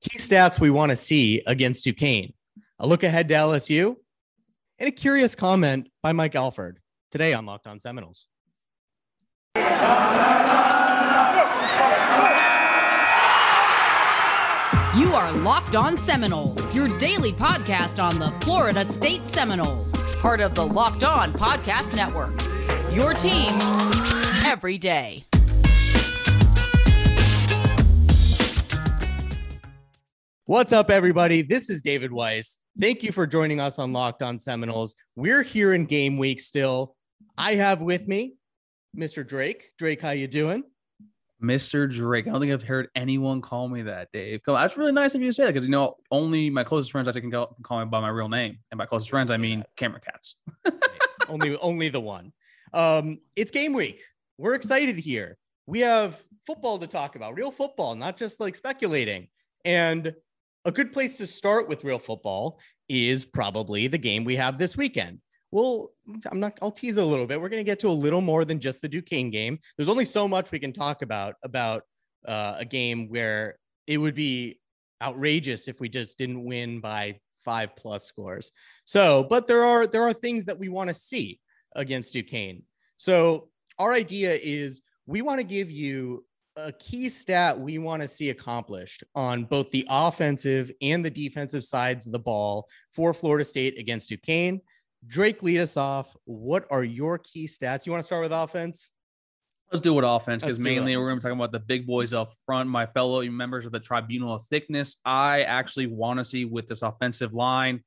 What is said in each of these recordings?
key stats we want to see against Duquesne, a look ahead to LSU, and a curious comment by Mike Alford today on Locked On Seminoles. You are Locked On Seminoles, your daily podcast on the Florida State Seminoles, part of the Locked On Podcast Network. Your team every day. What's up, everybody? This is David Weiss. Thank you for joining us on Locked On Seminoles. We're here in game week still. I have with me Mr. Drake. Drake, how you doing? Mr. Drake. I don't think I've heard anyone call me that, Dave. That's really nice of you to say that because you know only my closest friends actually can call, can call me by my real name, and by closest friends I mean camera cats. only, only the one. Um, it's game week. We're excited here. We have football to talk about, real football, not just like speculating. And a good place to start with real football is probably the game we have this weekend. Well, I'm not, I'll tease a little bit. We're going to get to a little more than just the Duquesne game. There's only so much we can talk about, about uh, a game where it would be outrageous if we just didn't win by five plus scores. So, but there are, there are things that we want to see against Duquesne. So our idea is we want to give you a key stat we want to see accomplished on both the offensive and the defensive sides of the ball for Florida State against Duquesne. Drake, lead us off. What are your key stats? You want to start with offense? Let's do it offense because mainly we're going to be talking about the big boys up front, my fellow members of the tribunal of thickness. I actually want to see with this offensive line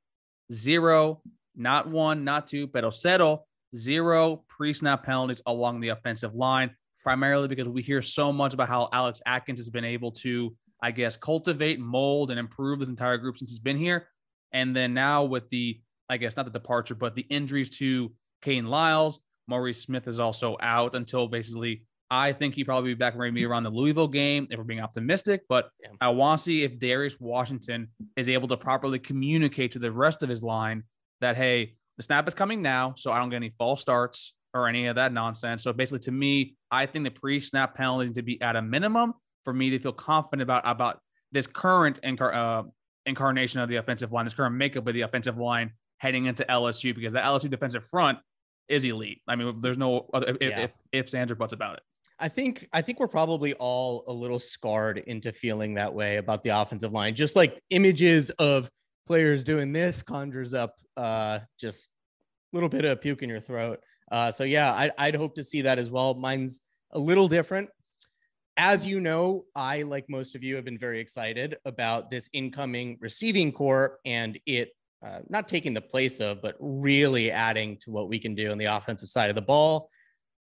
zero, not one, not two, but settle zero pre snap penalties along the offensive line primarily because we hear so much about how Alex Atkins has been able to, I guess, cultivate, mold, and improve this entire group since he's been here. And then now with the, I guess, not the departure, but the injuries to Kayden Lyles, Maurice Smith is also out until basically I think he probably be back maybe around the Louisville game if we're being optimistic. But yeah. I want to see if Darius Washington is able to properly communicate to the rest of his line that, hey, the snap is coming now, so I don't get any false starts or any of that nonsense. So basically, to me, I think the pre-snap penalty to be at a minimum for me to feel confident about about this current incar- uh, incarnation of the offensive line, this current makeup of the offensive line heading into LSU, because the LSU defensive front is elite. I mean, there's no other if, yeah. if, ifs, ands, or buts about it. I think I think we're probably all a little scarred into feeling that way about the offensive line. Just like images of players doing this conjures up uh, just a little bit of puke in your throat. Uh, so yeah, I, I'd hope to see that as well. Mine's a little different. As you know, I, like most of you, have been very excited about this incoming receiving corps and it uh, not taking the place of, but really adding to what we can do on the offensive side of the ball.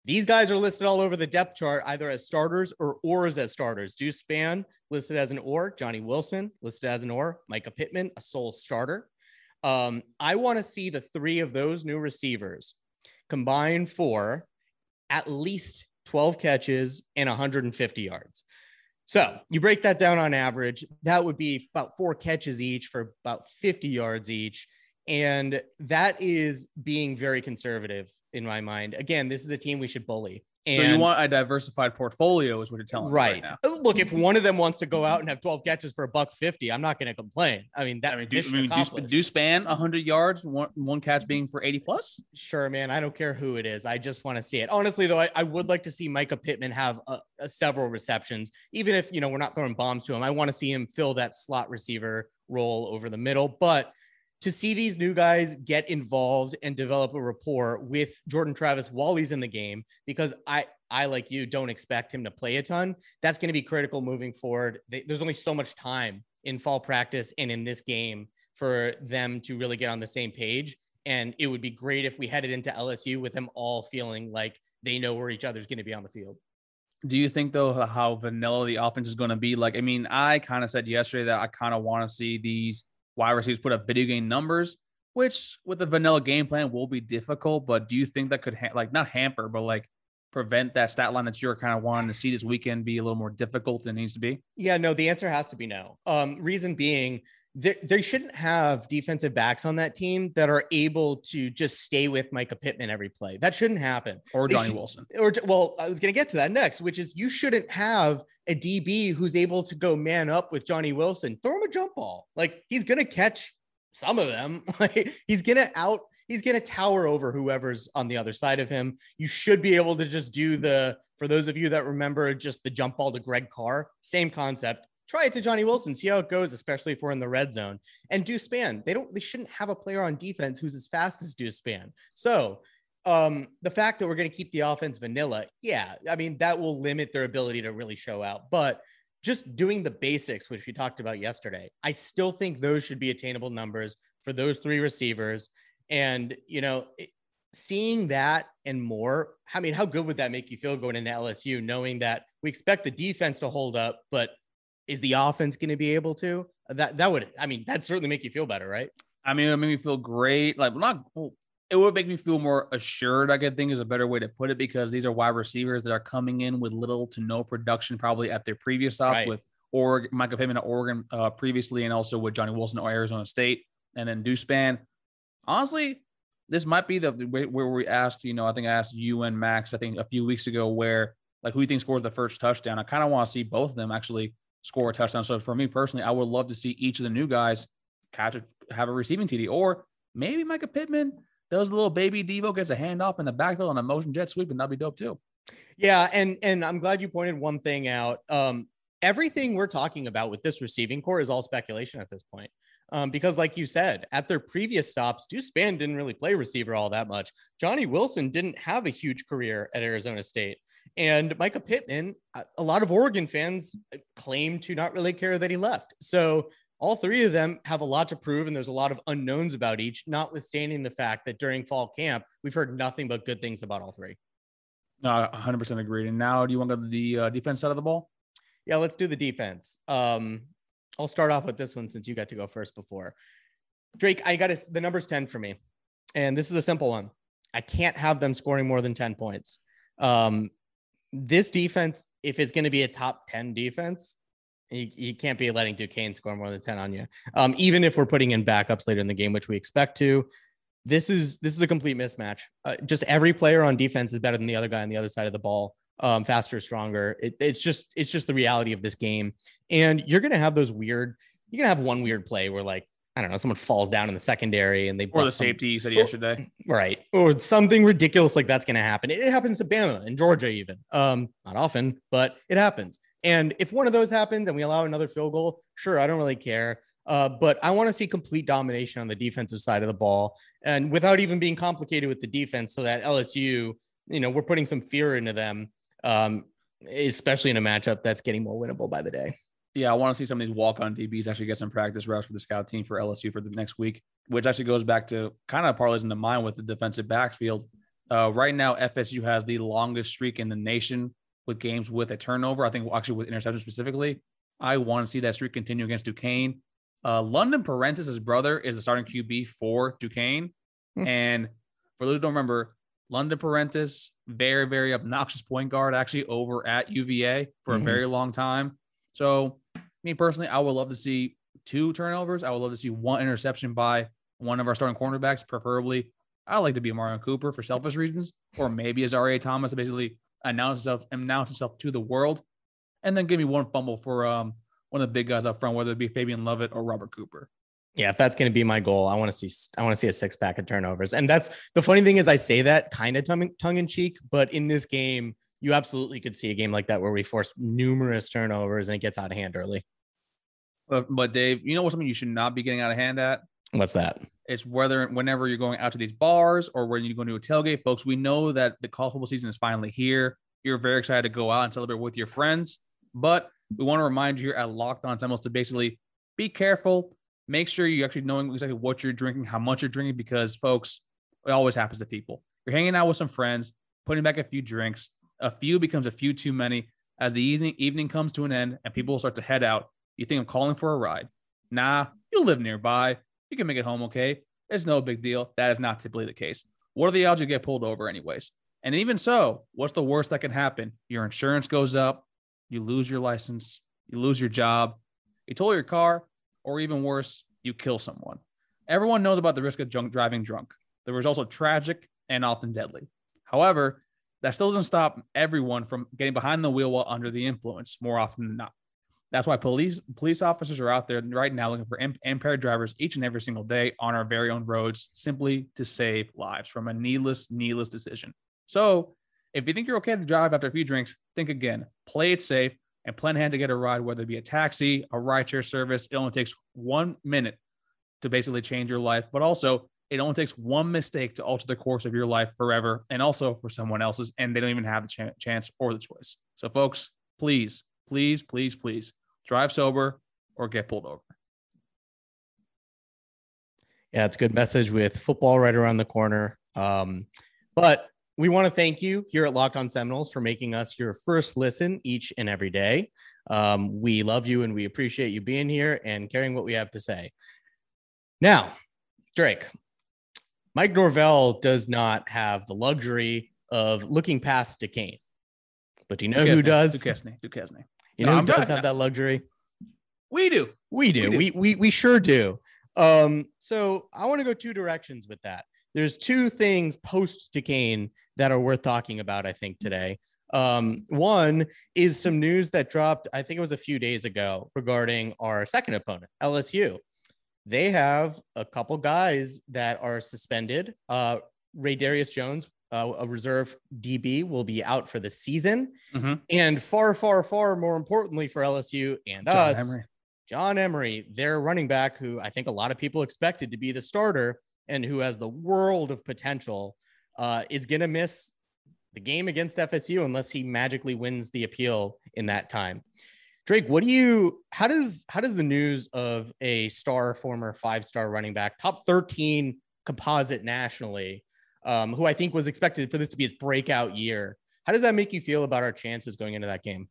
These guys are listed all over the depth chart, either as starters or ors as starters. Deuce Spann listed as an or, Johnny Wilson listed as an or, Mycah Pittman, a sole starter. Um, I want to see the three of those new receivers combined for at least 12 catches and 150 yards. So you break that down on average, that would be about four catches each for about 50 yards each. And that is being very conservative in my mind. Again, this is a team we should bully. And so you want a diversified portfolio, is what you're telling right. me. Right. Uh, look, if one of them wants to go out and have 12 catches for a buck 50, I'm not going to complain. I mean, that I mean, do, I mean, do, do span 100 yards, one, one catch being for 80 plus? Sure, man. I don't care who it is. I just want to see it. Honestly, though, I, I would like to see Mycah Pittman have a, a several receptions, even if, you know, we're not throwing bombs to him. I want to see him fill that slot receiver role over the middle. But to see these new guys get involved and develop a rapport with Jordan Travis while he's in the game, because I, I like you don't expect him to play a ton. That's going to be critical moving forward. There's only so much time in fall practice and in this game for them to really get on the same page. And it would be great if we headed into LSU with them all feeling like they know where each other's going to be on the field. Do you think though how vanilla the offense is going to be? Like, I mean, I kind of said yesterday that I kind of want to see these wide receivers put up video game numbers, which with the vanilla game plan will be difficult. But do you think that could ha- like not hamper, but like prevent that stat line that you're kind of wanting to see this weekend be a little more difficult than it needs to be? Yeah, no, the answer has to be no. Um, reason being, they shouldn't have defensive backs on that team that are able to just stay with Mycah Pittman every play. That shouldn't happen. Or Johnny should, Wilson. Or well, I was going to get to that next, which is you shouldn't have a DB who's able to go man up with Johnny Wilson. Throw him a jump ball. Like he's going to catch some of them. Like he's going to out he's going to tower over whoever's on the other side of him. You should be able to just do the for those of you that remember just the jump ball to Greg Carr, same concept try it to Johnny Wilson, see how it goes, especially if we're in the red zone. And Deuce Spann, they don't, they shouldn't have a player on defense who's as fast as Deuce Spann. So um, the fact that we're going to keep the offense vanilla, yeah, I mean, that will limit their ability to really show out. But just doing the basics, which we talked about yesterday, I still think those should be attainable numbers for those three receivers. And, you know, seeing that and more, I mean, how good would that make you feel going into LSU, knowing that we expect the defense to hold up, but is the offense going to be able to? That that would, I mean, that certainly make you feel better, right? I mean, it made me feel great. Like, not. Well, it would make me feel more assured. I could think is a better way to put it because these are wide receivers that are coming in with little to no production, probably at their previous stops right. with Oregon, Mycah Pittman at Oregon uh, previously, and also with Johnny Wilson at Arizona State, and then Spann. Honestly, this might be the where we asked. You know, I think I asked you and Max. I think a few weeks ago where like who you think scores the first touchdown. I kind of want to see both of them actually score a touchdown. So for me personally, I would love to see each of the new guys catch have a receiving TD, or maybe Mycah Pittman does a little baby Devo gets a handoff in the backfield on a motion jet sweep, and that'd be dope too. Yeah, and and I'm glad you pointed one thing out. Um, everything we're talking about with this receiving core is all speculation at this point. Um, because, like you said, at their previous stops, Deuce Spann didn't really play receiver all that much. Johnny Wilson didn't have a huge career at Arizona State. And Mycah Pittman, a lot of Oregon fans claim to not really care that he left. So all three of them have a lot to prove, and there's a lot of unknowns about each, notwithstanding the fact that during fall camp, we've heard nothing but good things about all three. No, 100% agreed. And now, do you want to go to the uh, defense side of the ball? Yeah, let's do the defense. Um, I'll start off with this one since you got to go first before. Drake, I got the number's 10 for me. And this is a simple one. I can't have them scoring more than 10 points. Um, this defense, if it's going to be a top 10 defense, you, you, can't be letting Duquesne score more than 10 on you. Um, even if we're putting in backups later in the game, which we expect to. This is this is a complete mismatch. Uh, just every player on defense is better than the other guy on the other side of the ball. Um, faster, stronger. It, it's just it's just the reality of this game. And you're gonna have those weird. You're gonna have one weird play where like I don't know, someone falls down in the secondary and they or the safety you said yesterday, right? Or something ridiculous like that's going to happen. It, happens to Bama and Georgia, even um, not often, but it happens. And if one of those happens and we allow another field goal, sure, I don't really care. Uh, but I want to see complete domination on the defensive side of the ball, and without even being complicated with the defense, so that LSU, you know, we're putting some fear into them, um, especially in a matchup that's getting more winnable by the day yeah, I want to see some of these walk on DBs actually get some practice reps for the scout team for LSU for the next week, which actually goes back to kind of parlays into mine with the defensive backfield. Uh, right now, FSU has the longest streak in the nation with games with a turnover. I think actually with interception specifically. I want to see that streak continue against Duquesne. Uh, London Perrantes' brother is the starting QB for Duquesne. Hmm. And for those who don't remember, London Perrantes, very, very obnoxious point guard, actually over at UVA for mm-hmm. a very long time. So me personally, I would love to see two turnovers. I would love to see one interception by one of our starting cornerbacks, preferably. I like to be Marion Cooper for selfish reasons, or maybe as R.A. Thomas basically announce himself, announce himself to the world, and then give me one fumble for um, one of the big guys up front, whether it be Fabian Lovett or Robert Cooper. Yeah, if that's going to be my goal, I want to see I want to see a six pack of turnovers. And that's the funny thing is I say that kind of tongue in cheek, but in this game, you absolutely could see a game like that where we force numerous turnovers and it gets out of hand early. But, but Dave, you know what something you should not be getting out of hand at? What's that? It's whether whenever you're going out to these bars or when you're going to a tailgate, folks. We know that the college football season is finally here. You're very excited to go out and celebrate with your friends, but we want to remind you here at Locked On Seminoles to basically be careful. Make sure you're actually knowing exactly what you're drinking, how much you're drinking, because folks, it always happens to people. You're hanging out with some friends, putting back a few drinks. A few becomes a few too many. As the evening evening comes to an end and people start to head out, you think I'm calling for a ride? Nah, you live nearby. You can make it home okay. It's no big deal. That is not typically the case. What are the odds you get pulled over, anyways? And even so, what's the worst that can happen? Your insurance goes up, you lose your license, you lose your job, you tow your car, or even worse, you kill someone. Everyone knows about the risk of driving drunk. The result is tragic and often deadly. However, that still doesn't stop everyone from getting behind the wheel while under the influence more often than not. That's why police police officers are out there right now looking for impaired drivers each and every single day on our very own roads, simply to save lives from a needless, needless decision. So, if you think you're okay to drive after a few drinks, think again. Play it safe and plan ahead to get a ride, whether it be a taxi, a rideshare service. It only takes one minute to basically change your life, but also it only takes one mistake to alter the course of your life forever and also for someone else's, and they don't even have the ch- chance or the choice. So, folks, please, please, please, please drive sober or get pulled over. Yeah, it's a good message with football right around the corner. Um, but we want to thank you here at Locked On Seminoles for making us your first listen each and every day. Um, we love you and we appreciate you being here and caring what we have to say. Now, Drake, Mike Norvell does not have the luxury of looking past Duquesne. But do you know Duquesne, who does? Duquesne. Duquesne. You no, know who does have that luxury? We do. We do. We, do. we, we, we sure do. Um, so I want to go two directions with that. There's two things post Duquesne that are worth talking about, I think, today. Um, one is some news that dropped, I think it was a few days ago, regarding our second opponent, LSU. They have a couple guys that are suspended. Uh, Ray Raydarius Jones, uh, a reserve DB, will be out for the season. Mm-hmm. And far, far, far more importantly for LSU and John us, Emery. John Emery, their running back, who I think a lot of people expected to be the starter and who has the world of potential uh, is going to miss the game against FSU unless he magically wins the appeal in that time. Drake, what do you how does how does the news of a star former five-star running back, top 13 composite nationally, um, who I think was expected for this to be his breakout year, how does that make you feel about our chances going into that game?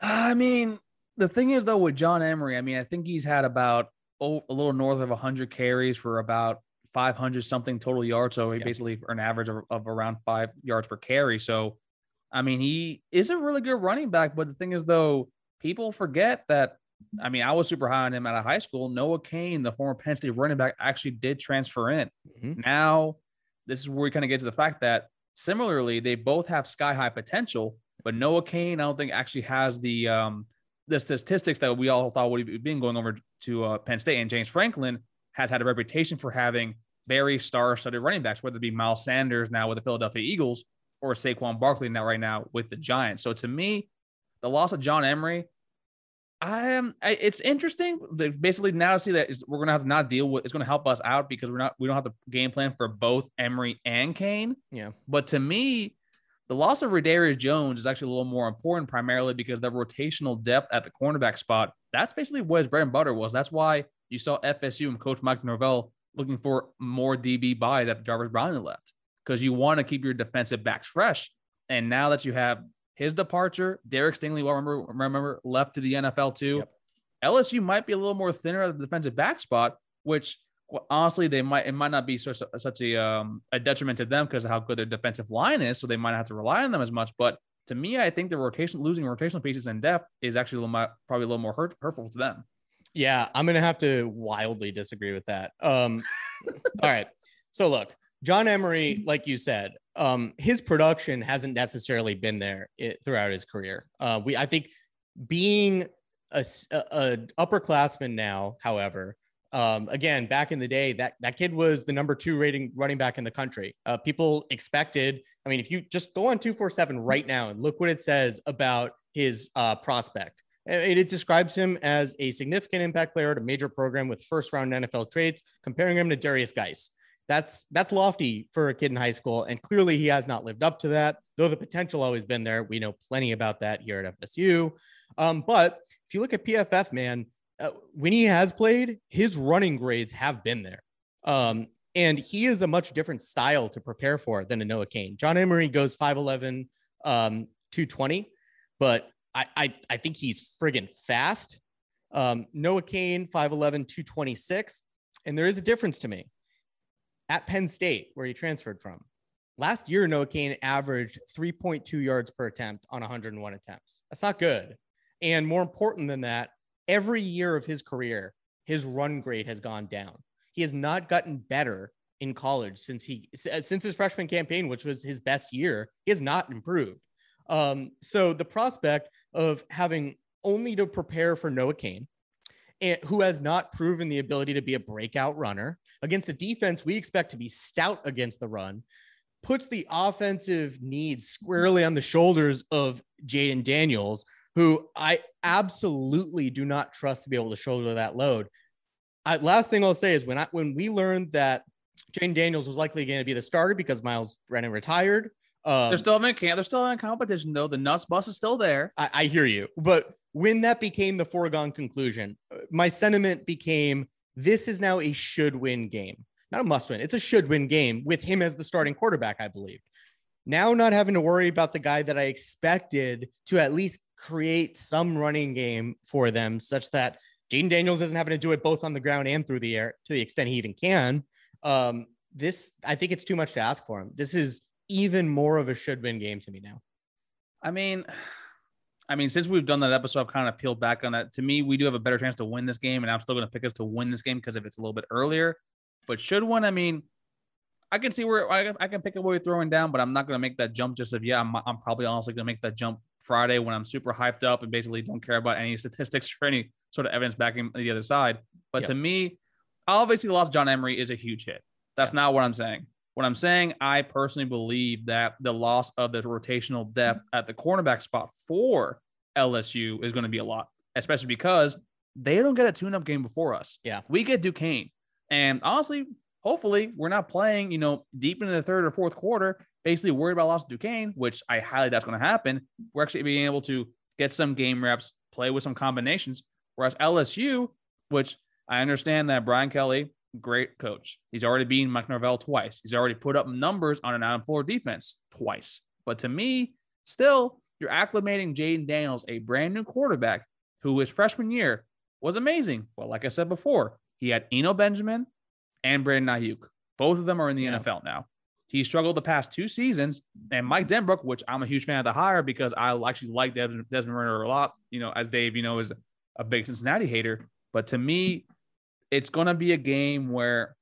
I mean, the thing is though with John Emery, I mean, I think he's had about oh, a little north of 100 carries for about 500 something total yards. So he yeah. basically an average of, of around five yards per carry. So, I mean, he is a really good running back. But the thing is, though, people forget that. I mean, I was super high on him out of high school. Noah Cain, the former Penn State running back, actually did transfer in. Mm-hmm. Now, this is where we kind of get to the fact that similarly, they both have sky high potential, but Noah Cain, I don't think actually has the um, the statistics that we all thought would have been going over to uh, Penn State. And James Franklin has had a reputation for having very star-studded running backs, whether it be Miles Sanders now with the Philadelphia Eagles or Saquon Barkley now right now with the Giants. So to me, the loss of John Emery, I am. It's interesting. They basically, now to see that is, we're going to have to not deal with. It's going to help us out because we're not. We don't have the game plan for both Emery and Cain. Yeah. But to me, the loss of Raydarius Jones is actually a little more important, primarily because the rotational depth at the cornerback spot. That's basically what his bread and butter was. That's why you saw FSU and Coach Mike Norvell looking for more DB buys after Jarvis Brown left because you want to keep your defensive backs fresh. And now that you have his departure, Derek Stingley, well, remember, remember left to the NFL too. Yep. LSU might be a little more thinner at the defensive back spot, which well, honestly they might it might not be such a, such a um, a detriment to them because of how good their defensive line is, so they might not have to rely on them as much. But to me, I think the rotation losing rotational pieces in depth is actually a little, probably a little more hurt, hurtful to them. Yeah, I'm gonna have to wildly disagree with that. Um, all right. So look, John Emery, like you said, um, his production hasn't necessarily been there it, throughout his career. Uh, we, I think, being a, a, a upperclassman now, however, um, again, back in the day, that that kid was the number two rating running back in the country. Uh, people expected. I mean, if you just go on two four seven right now and look what it says about his uh, prospect, it, it describes him as a significant impact player at a major program with first round NFL traits, comparing him to Derrius Guice. That's that's lofty for a kid in high school, and clearly he has not lived up to that. Though the potential always been there, we know plenty about that here at FSU. Um, but if you look at PFF, man, uh, when he has played, his running grades have been there. Um, and he is a much different style to prepare for than a Noah Cain. John Emery goes 5'11, um, 220, but I, I, I think he's friggin' fast. Um, Noah Cain, 5'11, 226. And there is a difference to me. At Penn State, where he transferred from, last year, Noah Cain averaged 3.2 yards per attempt on 101 attempts. That's not good. And more important than that, every year of his career, his run grade has gone down. He has not gotten better in college since he since his freshman campaign, which was his best year. He has not improved. Um, so the prospect of having only to prepare for Noah and who has not proven the ability to be a breakout runner against a defense we expect to be stout against the run, puts the offensive needs squarely on the shoulders of Jayden Daniels, who I absolutely do not trust to be able to shoulder that load. I, last thing I'll say is when I when we learned that Jayden Daniels was likely going to be the starter because Myles Brennan retired. Um, they're still in camp. They're still in competition though. The nuts bus is still there. I, I hear you, but when that became the foregone conclusion, uh, my sentiment became this is now a should win game, not a must win. It's a should win game with him as the starting quarterback, I believe. Now, not having to worry about the guy that I expected to at least create some running game for them, such that Jayden Daniels isn't having to do it both on the ground and through the air to the extent he even can. Um, this, I think it's too much to ask for him. This is even more of a should win game to me now. I mean, I mean, since we've done that episode, I've kind of peeled back on that. To me, we do have a better chance to win this game, and I'm still going to pick us to win this game because if it's a little bit earlier. But should one, I mean, I can see where I, I can pick up what you're throwing down, but I'm not going to make that jump just of, yeah, I'm, I'm probably honestly going to make that jump Friday when I'm super hyped up and basically don't care about any statistics or any sort of evidence backing the other side. But to me, obviously, the loss of John Emery is a huge hit. That's not what I'm saying. What I'm saying, I personally believe that the loss of the rotational depth at the cornerback spot for LSU is going to be a lot, especially because they don't get a tune up game before us. Yeah. We get Duquesne. And honestly, hopefully we're not playing, you know, deep into the third or fourth quarter, basically worried about loss of Duquesne, which I highly doubt going to happen. We're actually being able to get some game reps, play with some combinations. Whereas LSU, which I understand that Brian Kelly, great coach. He's already beaten Mike Norvell twice. He's already put up numbers on an out floor defense twice. But to me, still, you're acclimating Jayden Daniels, a brand new quarterback who his freshman year was amazing. Well, like I said before, he had Eno Benjamin and Brandon Aiyuk. Both of them are in the yeah. NFL now. He struggled the past two seasons, and Mike Denbrock, which I'm a huge fan of the hire because I actually like Desmond, Desmond Ridder a lot. You know, as Dave, you know, is a big Cincinnati hater. But to me, it's going to be a game where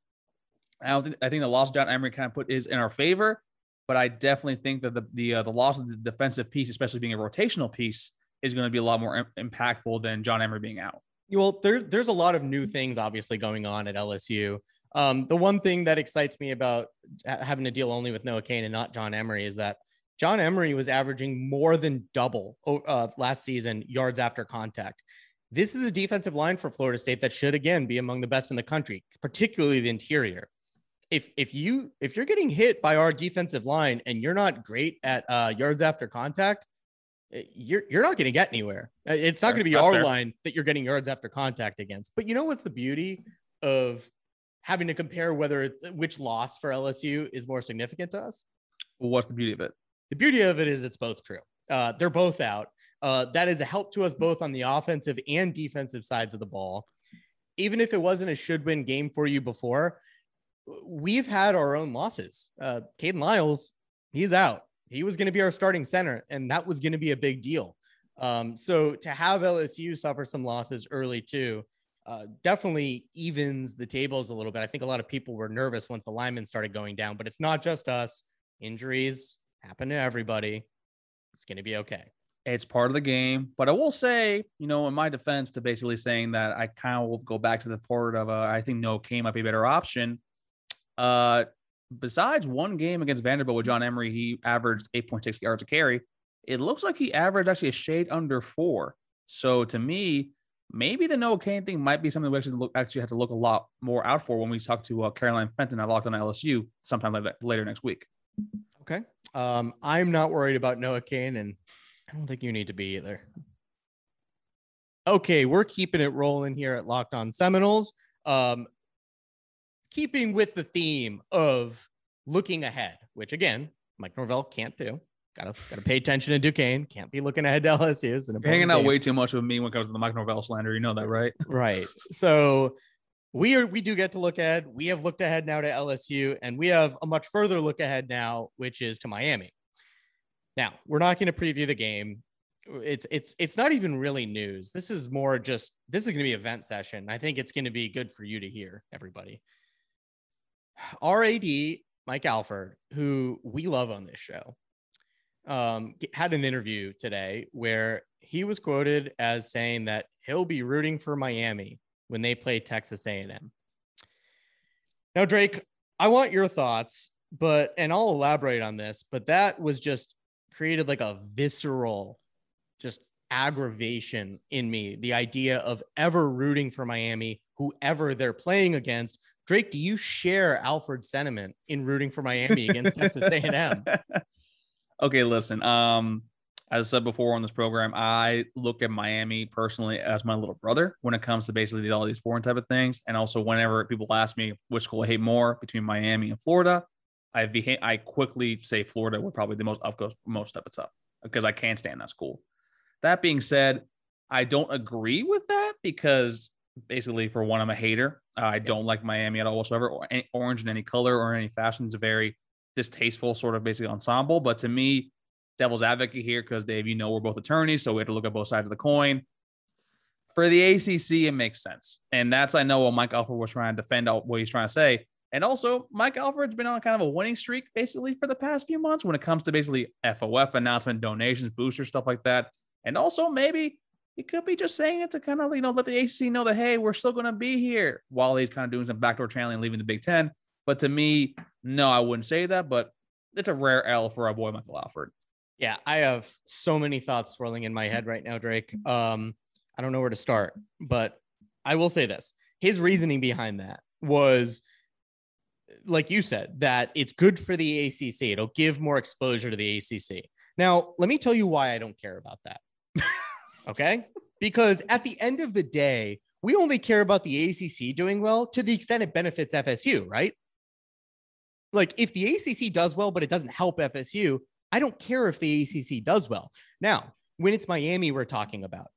I don't think I think the loss of John Emery kind of put is in our favor, but I definitely think that the the uh, the loss of the defensive piece, especially being a rotational piece, is going to be a lot more Im- impactful than John Emery being out. Well, there, there's a lot of new things obviously going on at LSU. Um, the one thing that excites me about having to deal only with Noah Cain and not John Emery is that John Emery was averaging more than double uh, last season yards after contact. This is a defensive line for Florida State that should again be among the best in the country, particularly the interior. If if you if you're getting hit by our defensive line and you're not great at uh, yards after contact, eh, you're you're not going to get anywhere. Uh, it's not going to be That's our fair. line that you're getting yards after contact against. But you know what's the beauty of having to compare whether which loss for LSU is more significant to us? Well, what's the beauty of it? The beauty of it is it's both true. Uh, they're both out. Uh, that is a help to us both on the offensive and defensive sides of the ball. Even if it wasn't a should win game for you before, we've had our own losses. Uh, Kayden Lyles, he's out. He was going to be our starting center, and that was going to be a big deal. Um, so to have LSU suffer some losses early too, uh, definitely evens the tables a little bit. I think a lot of people were nervous once the linemen started going down, but it's not just us. Injuries happen to everybody. It's going to be okay. It's part of the game. But I will say, you know, in my defense, to basically saying that I kind of will go back to the part of uh, I think no K might be a better option. Uh, besides one game against Vanderbilt with John Emery, he averaged 8.6 yards a carry. It looks like he averaged actually a shade under four. So to me, maybe the Noah Cain thing might be something we actually look, actually have to look a lot more out for when we talk to uh, Caroline Fenton at Locked on LSU sometime later, later next week. Okay. Um, I'm not worried about Noah Cain, and I don't think you need to be either. Okay, we're keeping it rolling here at Locked On Seminoles. Um, keeping with the theme of looking ahead, which again, Mike Norvell can't do. Gotta gotta pay attention to Duquesne. Can't be looking ahead to LSU. You're hanging out game. way too much with me when it comes to the Mike Norvell slander. You know that, right? Right. So we are we do get to look ahead. We have looked ahead now to LSU, and we have a much further look ahead now, which is to Miami. Now, we're not going to preview the game. it's it's it's not even really news. This is more just this is going to be event session. I think it's going to be good for you to hear, everybody. RAD Mike Alford, who we love on this show, um, had an interview today where he was quoted as saying that he'll be rooting for Miami when they play Texas A&M. Now, Drake, I want your thoughts, but and I'll elaborate on this, but that was just created like a visceral just aggravation in me. The idea of ever rooting for Miami, whoever they're playing against. Drake, do you share Alford's sentiment in rooting for Miami against Texas A&M? okay, listen. Um, as I said before on this program, I look at Miami personally as my little brother when it comes to basically all these foreign type of things. And also, whenever people ask me which school I hate more between Miami and Florida, I I quickly say Florida would probably the most up goes most step it's up because I can't stand that school. That being said, I don't agree with that because basically, for one, I'm a hater. Uh, I don't like Miami at all whatsoever. Or any, orange in any color or any fashion is a very distasteful sort of basically ensemble. But to me, devil's advocate here because Dave, you know, we're both attorneys, so we have to look at both sides of the coin. For the ACC, it makes sense, and that's I know what Mike Alford was trying to defend what he's trying to say. And also, Mike Alford's been on kind of a winning streak basically for the past few months when it comes to basically FOF announcement, donations, boosters, stuff like that. And also, maybe he could be just saying it to kind of, you know, let the ACC know that, hey, we're still going to be here while he's kind of doing some backdoor channeling and leaving the Big Ten. But to me, no, I wouldn't say that. But it's a rare L for our boy Michael Alford. Yeah, I have so many thoughts swirling in my head right now, Drake. Um, I don't know where to start, but I will say this. His reasoning behind that was like you said, that it's good for the ACC. It'll give more exposure to the ACC. Now, let me tell you why I don't care about that. okay? Because at the end of the day, we only care about the ACC doing well to the extent it benefits FSU, right? Like if the ACC does well, but it doesn't help FSU, I don't care if the ACC does well. Now, when it's Miami, we're talking about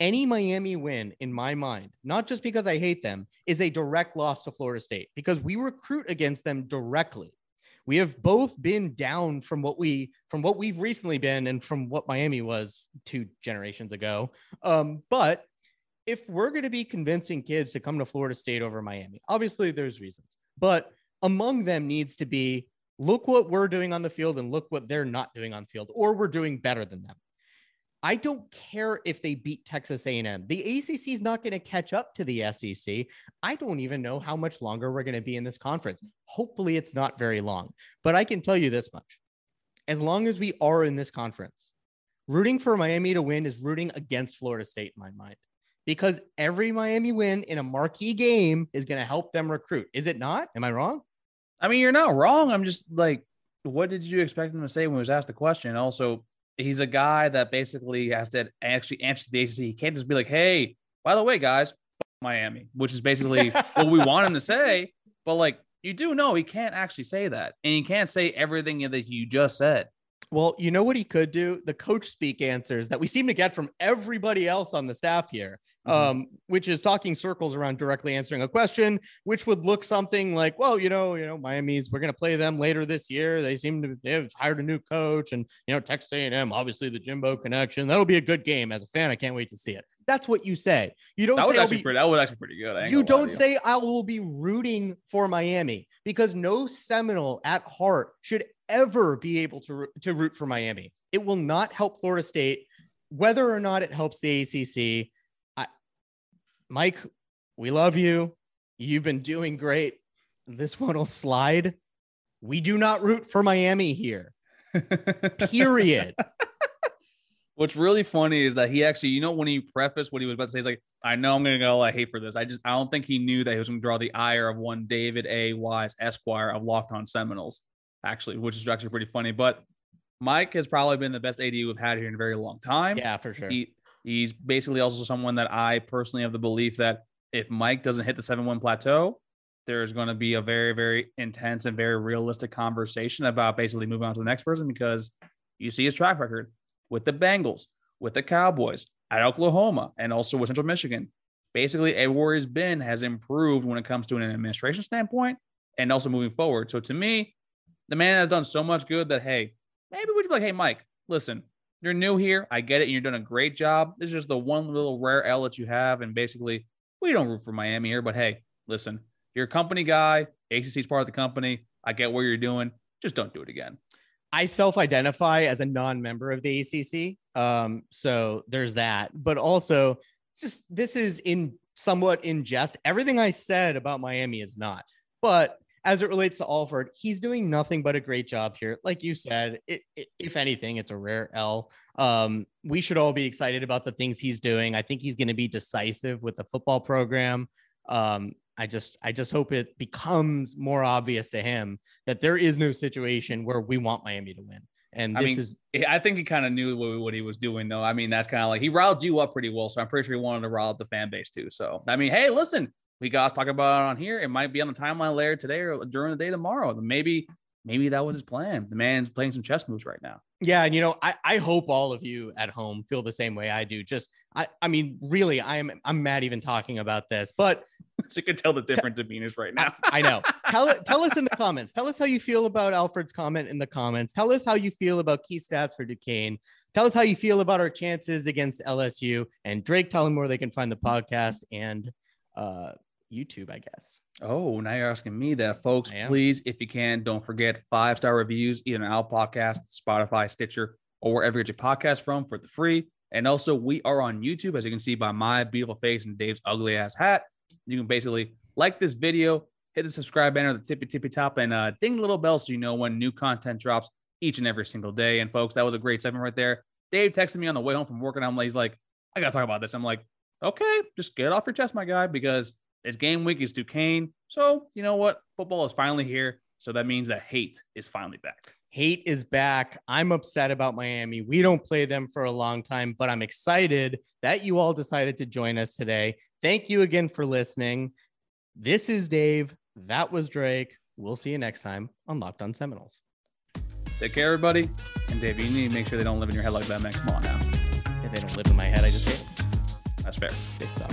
any Miami win in my mind, not just because I hate them, is a direct loss to Florida State because we recruit against them directly. We have both been down from what we from what we've recently been and from what Miami was two generations ago. Um, but if we're going to be convincing kids to come to Florida State over Miami, obviously there's reasons, but among them needs to be look what we're doing on the field and look what they're not doing on the field, or we're doing better than them. I don't care if they beat Texas A&M. The ACC is not going to catch up to the SEC. I don't even know how much longer we're going to be in this conference. Hopefully, it's not very long. But I can tell you this much: as long as we are in this conference, rooting for Miami to win is rooting against Florida State in my mind, because every Miami win in a marquee game is going to help them recruit. Is it not? Am I wrong? I mean, you're not wrong. I'm just like, what did you expect them to say when he was asked the question? Also, he's a guy that basically has to actually answer the ACC. He can't just be like, "Hey, by the way, guys, Miami," which is basically what we want him to say. But like, you do know he can't actually say that, and he can't say everything that you just said. Well, you know what he could do? The coach speak answers that we seem to get from everybody else on the staff here mm-hmm. um, which is talking circles around directly answering a question, which would look something like, well, you know, you know, Miami's we're going to play them later this year. They seem to they have hired a new coach, and you know, Texas A&M, obviously the Jimbo connection. That'll be a good game. As a fan, I can't wait to see it. That's what you say. You don't. That would actually be, pretty. That would actually pretty good. You don't say I will be rooting for Miami because no Seminole at heart should ever be able to to root for Miami. It will not help Florida State, whether or not it helps the ACC. Mike, we love you. You've been doing great. This one will slide. We do not root for Miami here. Period. What's really funny is that he actually, you know, when he prefaced what he was about to say, he's like, I know I'm going to go, I hate for this. I just, I don't think he knew that he was going to draw the ire of one David A. Wise, Esquire of Locked On Seminoles, actually, which is actually pretty funny. But Mike has probably been the best AD we've had here in a very long time. Yeah, for sure. He, He's basically also someone that I personally have the belief that if Mike doesn't hit the 7 1 plateau, there's going to be a very, very intense and very realistic conversation about basically moving on to the next person because you see his track record with the Bengals, with the Cowboys, at Oklahoma, and also with Central Michigan. Basically, everywhere he's been has improved when it comes to an administration standpoint and also moving forward. So to me, the man has done so much good that, hey, maybe we should be like, hey, Mike, listen, you're new here. I get it. And you're doing a great job. This is just the one little rare L that you have. And basically, we don't root for Miami here, but hey, listen, you're a company guy. ACC is part of the company. I get what you're doing. Just don't do it again. I self-identify as a non-member of the ACC, um, so there's that. But also, just this is in somewhat in jest. Everything I said about Miami is not. But as it relates to Alford, he's doing nothing but a great job here. Like you said, it, it, if anything, it's a rare L. Um, we should all be excited about the things he's doing. I think he's going to be decisive with the football program. Um, I just I just hope it becomes more obvious to him that there is no situation where we want Miami to win. And I this mean, is I think he kind of knew what, what, he was doing, though. I mean, that's kind of like he riled you up pretty well. So I'm pretty sure he wanted to rile up the fan base too. So I mean, hey, listen, we got to talk about it on here. It might be on the timeline later today or during the day tomorrow. Maybe maybe that was his plan. The man's playing some chess moves right now. Yeah, and you know, I, I hope all of you at home feel the same way I do. Just I I mean, really, I am I'm mad even talking about this, but so you can tell the different t- demeanors right now. I, I know. tell it tell us in the comments. Tell us how you feel about Alford's comment in the comments. Tell us how you feel about key stats for Duquesne. Tell us how you feel about our chances against LSU. And Drake, tell them where they can find the podcast and uh YouTube, I guess. Oh, now you're asking me that, folks. Please, if you can, don't forget five star reviews, either on Apple Podcast, Spotify, Stitcher, or wherever you get your podcast from for the free. And also, we are on YouTube, as you can see by my beautiful face and Dave's ugly ass hat. You can basically like this video, hit the subscribe banner at the tippy tippy top, and uh, ding the little bell so you know when new content drops each and every single day. And folks, that was a great segment right there. Dave texted me on the way home from work, and I'm like, he's like, I gotta talk about this. I'm like, okay, just get it off your chest, my guy, because it's game week. It's Duquesne. So, you know what? Football is finally here. So that means that hate is finally back. Hate is back. I'm upset about Miami. We don't play them for a long time, but I'm excited that you all decided to join us today. Thank you again for listening. This is Dave. That was Drake. We'll see you next time on Locked On Seminoles. Take care, everybody. And Dave, you need to make sure they don't live in your head like that, man. Come on now. If they don't live in my head, I just hate them. That's fair. They suck.